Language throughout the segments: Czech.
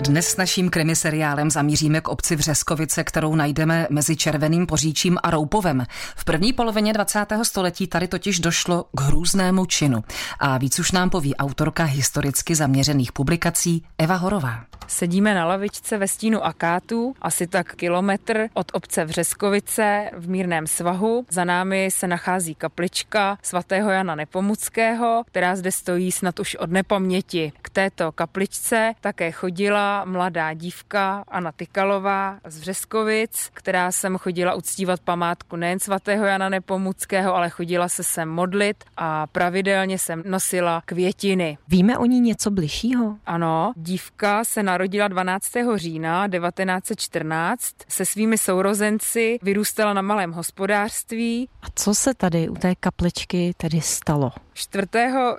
Dnes s naším krimiseriálem zamíříme k obci Vřeskovice, kterou najdeme mezi Červeným poříčím a Roupovem. V první polovině 20. století tady totiž došlo k hrůznému činu. A víc už nám poví autorka historicky zaměřených publikací Eva Horová. Sedíme na lavičce ve stínu akátů, asi tak kilometr od obce Vřeskovice v mírném svahu. Za námi se nachází kaplička svatého Jana Nepomuckého, která zde stojí snad už od nepaměti. K této kapličce také chodila mladá dívka Anna Tykalová z Vřeskovic, která sem chodila uctívat památku nejen svatého Jana Nepomuckého, ale chodila se sem modlit a pravidelně sem nosila květiny. Víme o ní něco bližšího? Ano, dívka se narodila narodila 12. října 1914, se svými sourozenci vyrůstala na malém hospodářství. A co se tady u té kapličky tedy stalo? 4.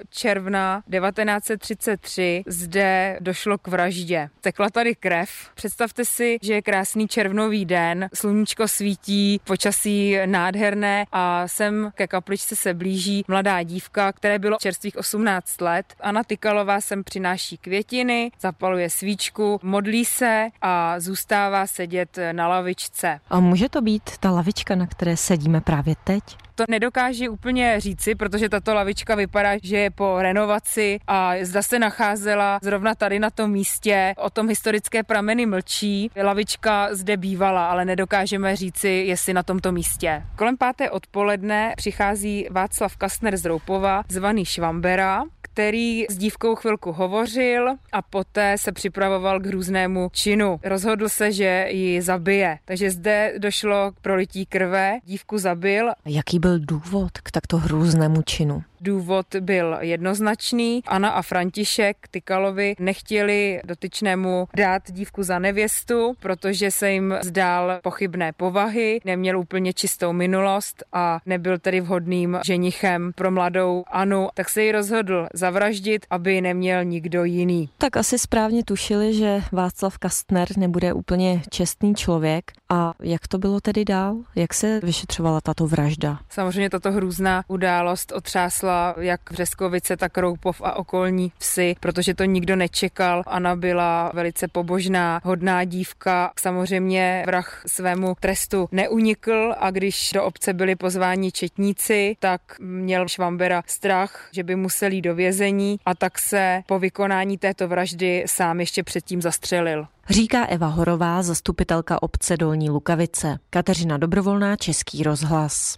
června 1933 zde došlo k vraždě. Tekla tady krev. Představte si, že je krásný červnový den, sluníčko svítí, počasí nádherné a sem ke kapličce se blíží mladá dívka, které bylo čerstvých 18 let. Anna Tykalová sem přináší květiny, zapaluje svíčku, modlí se a zůstává sedět na lavičce. A může to být ta lavička, na které sedíme právě teď? To nedokáže úplně říci, protože tato lavička vypadá, že je po renovaci a zda se nacházela zrovna tady na tom místě. O tom historické prameny mlčí. Lavička zde bývala, ale nedokážeme říci, jestli na tomto místě. Kolem páté odpoledne přichází Václav Kastner z Roupova, zvaný Švambera, který s dívkou chvilku hovořil a poté se připravoval k hrůznému činu. Rozhodl se, že ji zabije. Takže zde došlo k prolití krve, dívku zabil. Jaký byl důvod k takto hrůznému činu? Důvod byl jednoznačný. Anna a František Tykalovi nechtěli dotyčnému dát dívku za nevěstu, protože se jim zdál pochybné povahy, neměl úplně čistou minulost a nebyl tedy vhodným ženichem pro mladou Anu, tak se ji rozhodl zavraždit, aby neměl nikdo jiný. Tak asi správně tušili, že Václav Kastner nebude úplně čestný člověk. A jak to bylo tedy dál? Jak se vyšetřovala tato vražda? Samozřejmě tato hrůzná událost otřásla zaskočila jak Vřeskovice, tak Roupov a okolní vsi, protože to nikdo nečekal. Anna byla velice pobožná, hodná dívka. Samozřejmě vrah svému trestu neunikl a když do obce byli pozváni četníci, tak měl Švambera strach, že by musel jít do vězení a tak se po vykonání této vraždy sám ještě předtím zastřelil. Říká Eva Horová, zastupitelka obce Dolní Lukavice. Kateřina Dobrovolná, Český rozhlas.